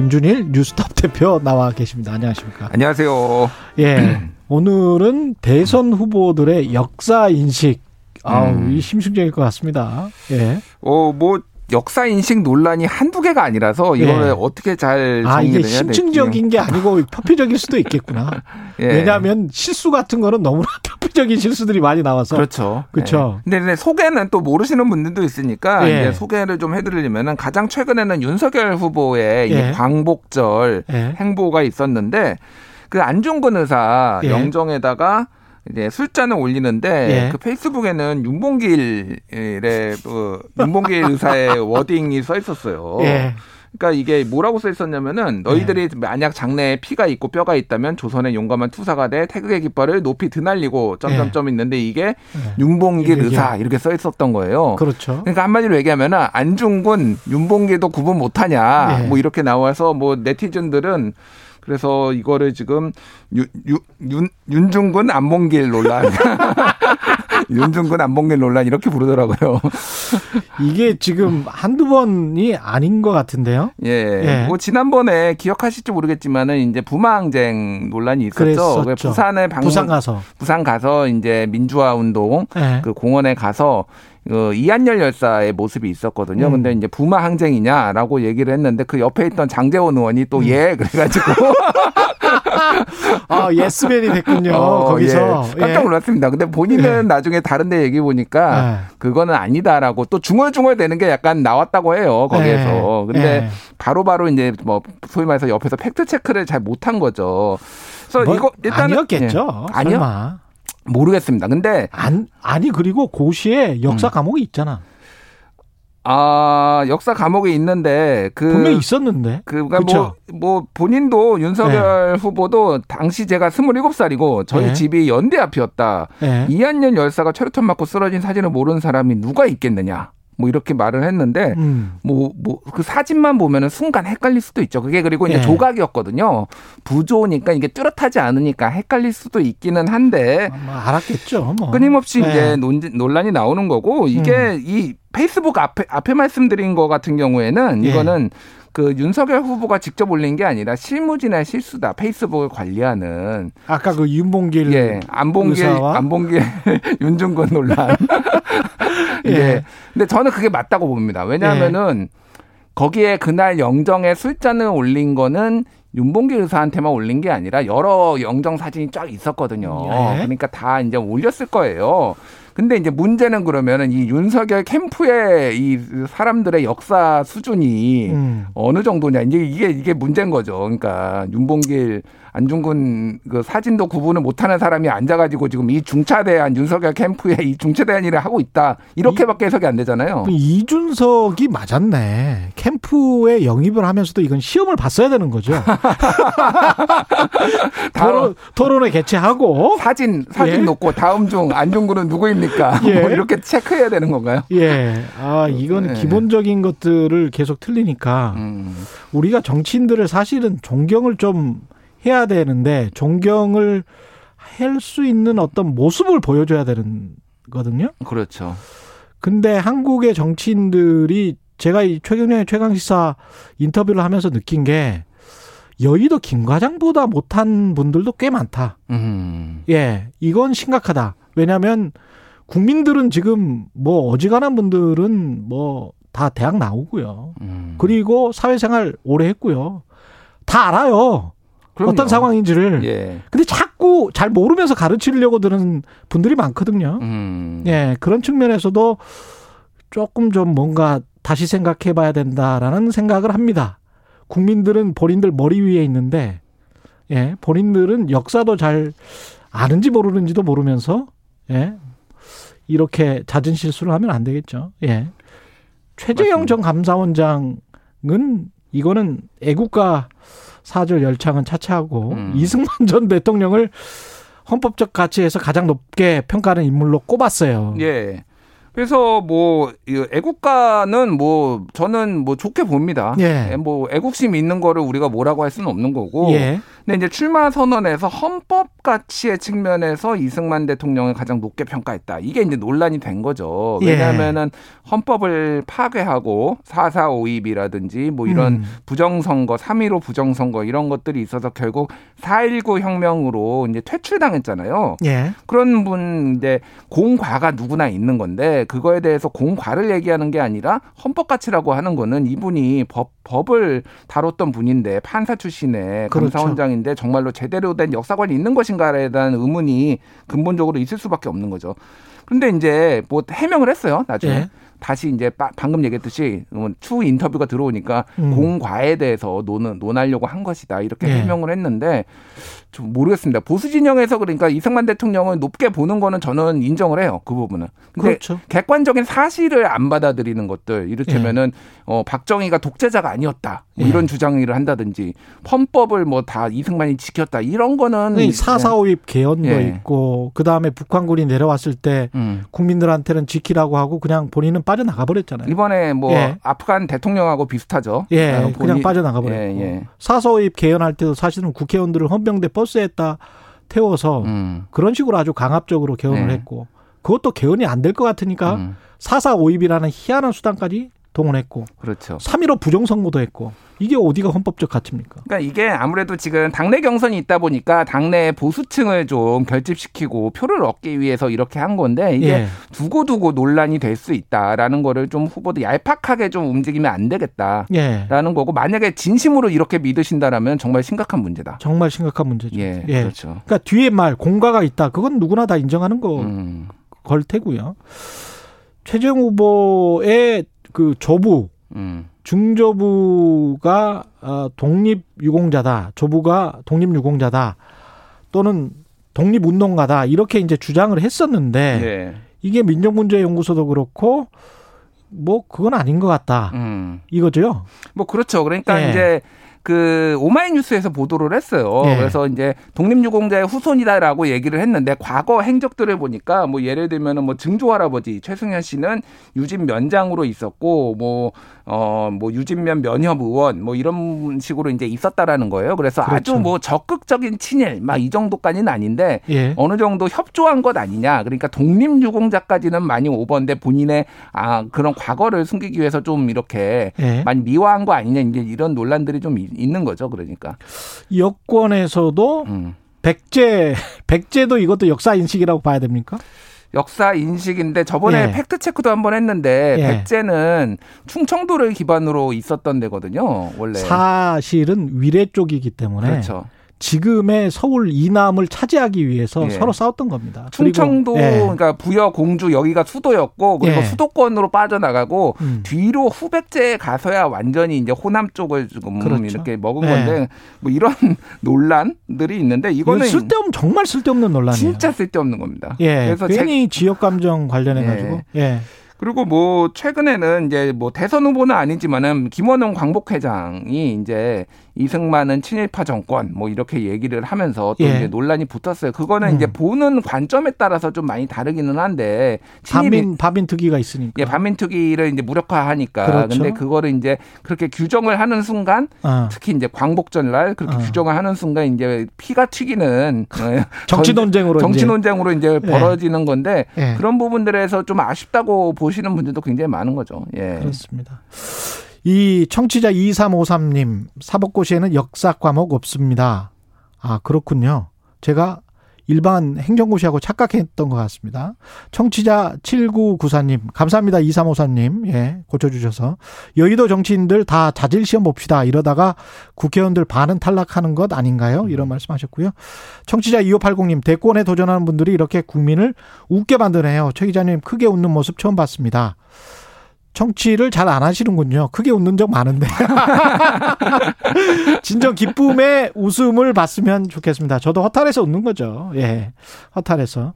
김준일 뉴스톱 대표 나와 계십니다. 안녕하십니까? 안녕하세요. 예, 오늘은 대선 후보들의 역사 인식. 아우, 음. 이 심층적일 것 같습니다. 예. 어, 뭐 역사 인식 논란이 한두 개가 아니라서 이거를 예. 어떻게 잘 아, 이게 될지. 심층적인 게 아니고 표피적일 수도 있겠구나. 예. 왜냐하면 실수 같은 거는 너무나 표피적인 실수들이 많이 나와서. 그렇죠. 그렇죠. 예. 근데, 근데 소개는 또 모르시는 분들도 있으니까 예. 이제 소개를 좀 해드리려면은 가장 최근에는 윤석열 후보의 예. 이 광복절 예. 행보가 있었는데 그 안중근 의사 예. 영정에다가 이제 술잔을 올리는데 예. 그 페이스북에는 윤봉길의 그 윤봉길 의사의 워딩이 써 있었어요. 예. 그러니까 이게 뭐라고 써 있었냐면은 너희들이 만약 장내에 피가 있고 뼈가 있다면 조선의 용감한 투사가 돼 태극의 깃발을 높이 드날리고 점점점 있는데 이게 윤봉길 이게 의사 이렇게 써 있었던 거예요. 그렇죠. 그러니까 한마디로 얘기하면은 안중근, 윤봉길도 구분 못하냐 예. 뭐 이렇게 나와서 뭐 네티즌들은 그래서 이거를 지금 윤, 윤, 윤, 윤중근 안봉길 논란. 윤중근 안봉길 논란 이렇게 부르더라고요. 이게 지금 한두 번이 아닌 것 같은데요. 예. 예. 뭐 지난번에 기억하실지 모르겠지만은 이제 부마항쟁 논란이 있었죠. 왜 부산에 방문 부산 가서. 부산 가서 이제 민주화 운동 예. 그 공원에 가서 그 이한열 열사의 모습이 있었거든요. 음. 근데 이제 부마 항쟁이냐라고 얘기를 했는데 그 옆에 있던 장재원 의원이 음. 또예 그래가지고 아, 예스맨이 됐군요. 어, 거기서. 예. 깜짝 예. 놀랐습니다. 근데 본인은 예. 나중에 다른데 얘기 보니까 예. 그거는 아니다라고 또 중얼중얼 되는 게 약간 나왔다고 해요 거기에서. 예. 근데 예. 바로 바로 이제 뭐 소위 말해서 옆에서 팩트 체크를 잘 못한 거죠. 그래서 뭐 이거 일단은 아니었겠죠. 예. 아니요. 모르겠습니다. 근데 안, 아니, 그리고 고시에 역사 음. 과목이 있잖아. 아 역사 과목이 있는데 그 분명히 있었는데. 그니까 뭐, 그쵸? 뭐 본인도 윤석열 후보도 당시 제가 27살이고 저희 네. 집이 연대 앞이었다. 예. 이한년 열사가 최루탄 맞고 쓰러진 사진을 모르는 사람이 누가 있겠느냐. 뭐 이렇게 말을 했는데 음. 뭐뭐 그 사진만 보면은 순간 헷갈릴 수도 있죠. 그게 그리고 이제 예. 조각이었거든요. 부조니까 이게 뚜렷하지 않으니까 헷갈릴 수도 있기는 한데 아마 알았겠죠. 뭐. 끊임없이 예. 이제 논, 논란이 나오는 거고 이게 음. 이 페이스북 앞에 앞에 말씀드린 거 같은 경우에는 예. 이거는 그 윤석열 후보가 직접 올린 게 아니라 실무진의 실수다. 페이스북을 관리하는 아까 그 윤봉길. 예 안봉길 의사와? 안봉길 윤중근 논란. 예. 예. 근데 저는 그게 맞다고 봅니다. 왜냐하면은 거기에 그날 영정에 술잔을 올린 거는 윤봉길 의사한테만 올린 게 아니라 여러 영정 사진이 쫙 있었거든요. 예. 그러니까 다 이제 올렸을 거예요. 근데 이제 문제는 그러면은 이 윤석열 캠프의 이 사람들의 역사 수준이 음. 어느 정도냐 이제 이게 이게 문제인 거죠. 그러니까 윤봉길 안중근 그 사진도 구분을 못하는 사람이 앉아가지고 지금 이 중차대한 윤석열 캠프에 이 중차대한 일을 하고 있다 이렇게밖에 해석이 안 되잖아요. 그 이준석이 맞았네. 캠프에 영입을 하면서도 이건 시험을 봤어야 되는 거죠. 토론, 토론회 개최하고. 사진 사진 예. 놓고 다음 중 안중근은 누구입니까? 예. 뭐 이렇게 체크해야 되는 건가요? 예. 아, 이건 네. 기본적인 것들을 계속 틀리니까 음. 우리가 정치인들을 사실은 존경을 좀 해야 되는데 존경을 할 수 있는 어떤 모습을 보여줘야 되는 거든요. 그렇죠. 근데 한국의 정치인들이 제가 이 최경련의 최강시사 인터뷰를 하면서 느낀 게 여의도 김과장보다 못한 분들도 꽤 많다. 음. 예, 이건 심각하다. 왜냐하면 국민들은 지금 뭐 어지간한 분들은 뭐 다 대학 나오고요. 음. 그리고 사회생활 오래 했고요. 다 알아요. 그럼요. 어떤 상황인지를. 예. 근데 자꾸 잘 모르면서 가르치려고 드는 분들이 많거든요. 음. 예, 그런 측면에서도 조금 좀 뭔가 다시 생각해 봐야 된다라는 생각을 합니다. 국민들은 본인들 머리 위에 있는데, 예, 본인들은 역사도 잘 아는지 모르는지도 모르면서, 예, 이렇게 잦은 실수를 하면 안 되겠죠. 예. 최재형 전 감사원장은 이거는 애국가 사절 열창은 차차하고 음. 이승만 전 대통령을 헌법적 가치에서 가장 높게 평가하는 인물로 꼽았어요. 예. 그래서 뭐 애국가는 뭐 저는 뭐 좋게 봅니다. 예. 뭐 애국심 있는 거를 우리가 뭐라고 할 수는 없는 거고. 예. 근데 이제 출마 선언에서 헌법 가치의 측면에서 이승만 대통령을 가장 높게 평가했다. 이게 이제 논란이 된 거죠. 예. 왜냐하면은 헌법을 파괴하고 4.4.5입이라든지 뭐 이런 음. 부정선거, 3.15 부정선거 이런 것들이 있어서 결국 4.19 혁명으로 이제 퇴출당했잖아요. 예. 그런 분 이제 공과가 누구나 있는 건데 그거에 대해서 공과를 얘기하는 게 아니라 헌법 가치라고 하는 거는 이분이 법 법을 다뤘던 분인데 판사 출신의 그렇죠. 감사원장인데 정말로 제대로 된 역사관이 있는 것인가에 대한 의문이 근본적으로 있을 수밖에 없는 거죠. 그런데 이제 뭐 해명을 했어요. 나중에 예. 다시 이제 빠- 방금 얘기했듯이 뭐추 인터뷰가 들어오니까 음. 공과에 대해서 논, 논하려고 한 것이다 이렇게 예. 해명을 했는데 좀 모르겠습니다. 보수 진영에서 그러니까 이승만 대통령을 높게 보는 거는 저는 인정을 해요. 그 부분은. 근데 그렇죠. 객관적인 사실을 안 받아들이는 것들 이를테면은 어 박정희가 독재자가 아니었다 뭐 예. 이런 주장을 한다든지 헌법을 뭐 다 이승만이 지켰다 이런 거는 이 사사오입 개헌도 예. 있고 그 다음에 북한군이 내려왔을 때 음. 국민들한테는 지키라고 하고 그냥 본인은 빠져나가 버렸잖아요. 이번에 뭐 예. 아프간 대통령하고 비슷하죠. 예, 어, 그냥 본인- 빠져나가 버렸고 예, 예. 사서입 개헌할 때도 사실은 국회의원들을 헌병대 버스에다 태워서 음. 그런 식으로 아주 강압적으로 개헌을 네. 했고 그것도 개헌이 안 될 것 같으니까 음. 사사오입이라는 희한한 수단까지 동원했고 그렇죠. 3.15 부정선거도 했고 이게 어디가 헌법적 가치입니까? 그러니까 이게 아무래도 지금 당내 경선이 있다 보니까 당내 보수층을 좀 결집시키고 표를 얻기 위해서 이렇게 한 건데 이게 예. 두고두고 논란이 될 수 있다라는 거를 좀 후보들 얄팍하게 좀 움직이면 안 되겠다. 예. 라는 거고 만약에 진심으로 이렇게 믿으신다라면 정말 심각한 문제다. 정말 심각한 문제죠. 예, 예. 그렇죠. 그러니까 뒤에 말 공과가 있다. 그건 누구나 다 인정하는 거 음, 걸 테고요. 최재형 후보의 그 조부 음, 중조부가 어, 독립 유공자다. 조부가 독립 유공자다. 또는 독립 운동가다. 이렇게 이제 주장을 했었는데 예, 이게 민정문제연구소도 그렇고 뭐 그건 아닌 것 같다. 음, 이거죠. 뭐 그렇죠. 그러니까 예. 이제 그 오마이뉴스에서 보도를 했어요. 예. 그래서 이제 독립유공자의 후손이다라고 얘기를 했는데 과거 행적들을 보니까 뭐 예를 들면은 뭐 증조 할아버지 최승현 씨는 유진 면장으로 있었고 뭐 어 뭐 유진면 면협 의원 뭐 이런 식으로 이제 있었다라는 거예요. 그래서 그렇죠. 아주 뭐 적극적인 친일 막 이 정도까지는 아닌데 예. 어느 정도 협조한 것 아니냐. 그러니까 독립유공자까지는 많이 오버인데 본인의 아 그런 과거를 숨기기 위해서 좀 이렇게 예. 많이 미화한 거 아니냐 이제 이런 논란들이 좀 이- 있는 거죠. 그러니까. 여권에서도 음. 백제 백제도 이것도 역사 인식이라고 봐야 됩니까? 역사 인식인데 저번에 예. 팩트 체크도 한번 했는데 예. 백제는 충청도를 기반으로 있었던 데거든요. 원래. 사실은 위례 쪽이기 때문에 네. 그렇죠. 지금의 서울 이남을 차지하기 위해서 예. 서로 싸웠던 겁니다. 충청도 그리고, 예. 그러니까 부여 공주 여기가 수도였고 그리고 예. 수도권으로 빠져나가고 음. 뒤로 후백제에 가서야 완전히 이제 호남 쪽을 지금 그렇죠. 이렇게 먹은 예. 건데 뭐 이런 논란들이 있는데 이거는 쓸데없는 정말 쓸데없는 논란이에요. 진짜 쓸데없는 겁니다. 예. 그래서 제- 괜히 지역 감정 관련해 가지고 예. 그리고 뭐 최근에는 이제 뭐 대선 후보는 아니지만은 김원웅 광복회장이 이제 이승만은 친일파 정권 뭐 이렇게 얘기를 하면서 또 예. 이제 논란이 붙었어요. 그거는 음. 이제 보는 관점에 따라서 좀 많이 다르기는 한데 친일이 반민 반민 특위가 있으니까. 예, 반민 특위를 이제 무력화하니까. 그렇죠. 근데 그거를 이제 그렇게 규정을 하는 순간 어. 특히 이제 광복절 날 그렇게 어. 규정을 하는 순간 이제 피가 튀기는 어, 정치 전- 논쟁으로 정치 이제. 논쟁으로 이제 예. 벌어지는 건데 예. 그런 부분들에서 좀 아쉽다고 보 시는 분들도 굉장히 많은 거죠. 예. 그렇습니다. 이 청취자 2353님 사법고시에는 역사 과목 없습니다. 아 그렇군요. 제가 일반 행정고시하고 착각했던 것 같습니다. 청취자 7994님 감사합니다. 2353님 예 고쳐주셔서 여의도 정치인들 다 자질 시험 봅시다. 이러다가 국회의원들 반은 탈락하는 것 아닌가요? 이런 말씀 하셨고요. 청취자 2580님 대권에 도전하는 분들이 이렇게 국민을 웃게 만드네요. 최 기자님 크게 웃는 모습 처음 봤습니다. 청취를 잘 안 하시는군요. 크게 웃는 적 많은데. 진정 기쁨의 웃음을 봤으면 좋겠습니다. 저도 허탈해서 웃는 거죠. 예. 허탈해서.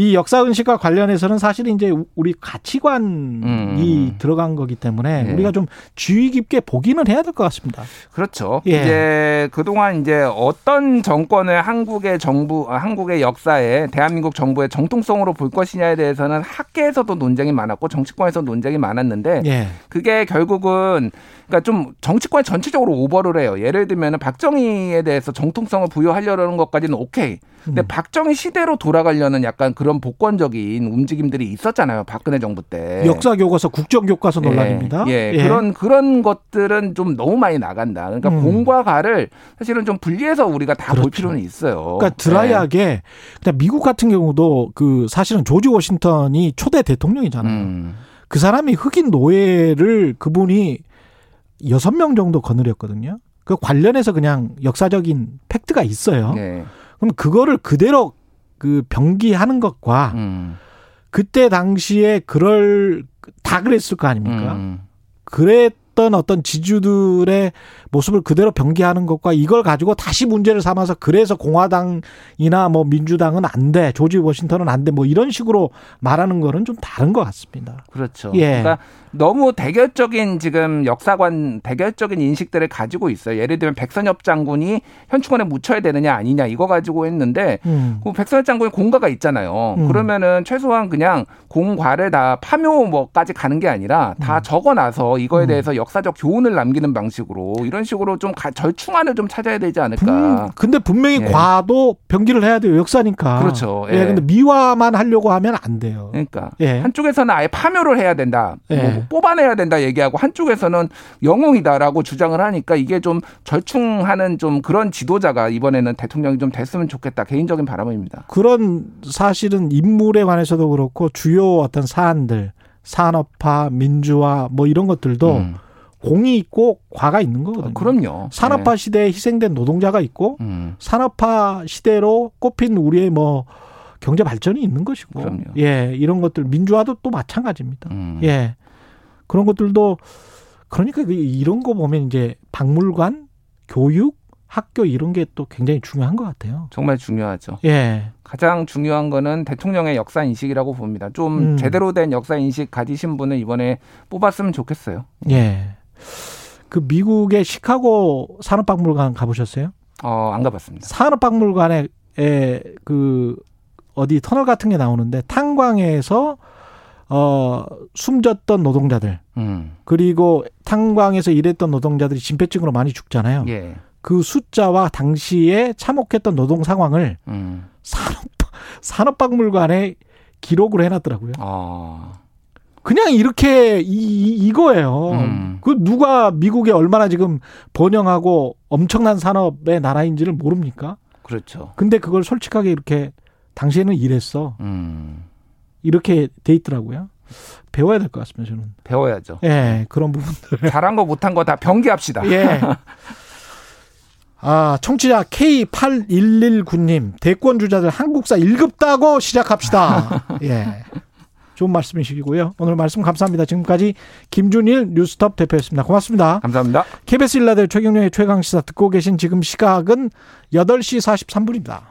이 역사 은식과 관련해서는 사실 이제 우리 가치관이 음. 들어간 거기 때문에 예. 우리가 좀 주의 깊게 보기는 해야 될 것 같습니다. 그렇죠. 예. 이제 그동안 이제 어떤 정권을 한국의 정부, 아, 한국의 역사에 대한민국 정부의 정통성으로 볼 것이냐에 대해서는 학계에서도 논쟁이 많았고 정치권에서 논쟁이 많았는데 예. 그게 결국은 그러니까 좀 정치권 전체적으로 오버를 해요. 예를 들면 박정희에 대해서 정통성을 부여하려는 것까지는 오케이. 근데 음. 박정희 시대로 돌아가려는 약간 그런 복권적인 움직임들이 있었잖아요. 박근혜 정부 때. 역사 교과서 국정 교과서 예, 논란입니다. 예, 그런 그런 것들은 좀 너무 많이 나간다. 그러니까 음. 공과 가를 사실은 좀 분리해서 우리가 다볼 그렇죠. 필요는 있어요. 그러니까 예. 드라이하게 그냥 미국 같은 경우도 그 사실은 조지 워싱턴이 초대 대통령이잖아요. 음. 그 사람이 흑인 노예를 그분이 여섯 명 정도 거느렸거든요. 그 관련해서 그냥 역사적인 팩트가 있어요. 예. 그럼 그거를 그대로 그 병기하는 것과 음. 그때 당시에 그럴 다 그랬을 거 아닙니까? 음. 그랬던 어떤 지주들의 모습을 그대로 병기하는 것과 이걸 가지고 다시 문제를 삼아서 그래서 공화당이나 뭐 민주당은 안 돼, 조지 워싱턴은 안 돼, 뭐 이런 식으로 말하는 거는 좀 다른 것 같습니다. 그렇죠. 예. 그러니까 너무 대결적인 지금 역사관 대결적인 인식들을 가지고 있어요. 예를 들면 백선엽 장군이 현충원에 묻혀야 되느냐 아니냐 이거 가지고 했는데 음. 그 백선엽 장군이 공과가 있잖아요. 음. 그러면은 최소한 그냥 공과를 다 파묘 뭐까지 가는 게 아니라 다 적어놔서 이거에 음. 대해서 역사적 교훈을 남기는 방식으로 이런 식으로 좀 가- 절충안을 좀 찾아야 되지 않을까. 분, 근데 분명히 예. 과도 병기를 해야 돼요. 역사니까. 그렇죠. 예. 예. 근데 미화만 하려고 하면 안 돼요. 그러니까 예. 한쪽에서는 아예 파묘를 해야 된다, 예. 뭐 뽑아내야 된다 얘기하고 한쪽에서는 영웅이다라고 주장을 하니까 이게 좀 절충하는 좀 그런 지도자가 이번에는 대통령이 좀 됐으면 좋겠다 개인적인 바람입니다. 그런 사실은 인물에 관해서도 그렇고 주요 어떤 사안들, 산업화, 민주화 뭐 이런 것들도 음. 공이 있고 과가 있는 거거든요. 그럼요. 산업화 시대에 희생된 노동자가 있고 네. 음. 산업화 시대로 꼽힌 우리의 뭐 경제 발전이 있는 것이고 그럼요. 예 이런 것들 민주화도 또 마찬가지입니다. 음. 예 그런 것들도 그러니까 그 이런 거 보면 이제 박물관, 교육, 학교 이런 게 또 굉장히 중요한 것 같아요. 정말 중요하죠. 예, 가장 중요한 거는 대통령의 역사 인식이라고 봅니다. 좀 음. 제대로 된 역사 인식 가지신 분을 이번에 뽑았으면 좋겠어요. 예. 그 미국의 시카고 산업박물관 가보셨어요? 어, 안 가봤습니다. 산업박물관에 에, 그 어디 터널 같은 게 나오는데 탄광에서 어 숨졌던 노동자들 음. 그리고 탄광에서 일했던 노동자들이 진폐증으로 많이 죽잖아요. 예. 그 숫자와 당시에 참혹했던 노동 상황을 음. 산업 산업박물관에 기록을 해놨더라고요. 어. 그냥 이렇게 이, 이- 이거예요. 음. 그 누가 미국에 얼마나 지금 번영하고 엄청난 산업의 나라인지를 모릅니까? 그렇죠. 근데 그걸 솔직하게 이렇게 당시에는 이랬어. 음. 이렇게 돼 있더라고요. 배워야 될 것 같습니다, 저는. 배워야죠. 예, 그런 부분들. 잘한 거 못한 거다 병기합시다. 예. 아, 청취자 K8119님, 대권 주자들 한국사 1급 따고 시작합시다. 예. 좋은 말씀이시고요. 오늘 말씀 감사합니다. 지금까지 김준일 뉴스톱 대표였습니다. 고맙습니다. 감사합니다. KBS 일라드 최경영의 최강시사 듣고 계신 지금 시각은 8시 43분입니다.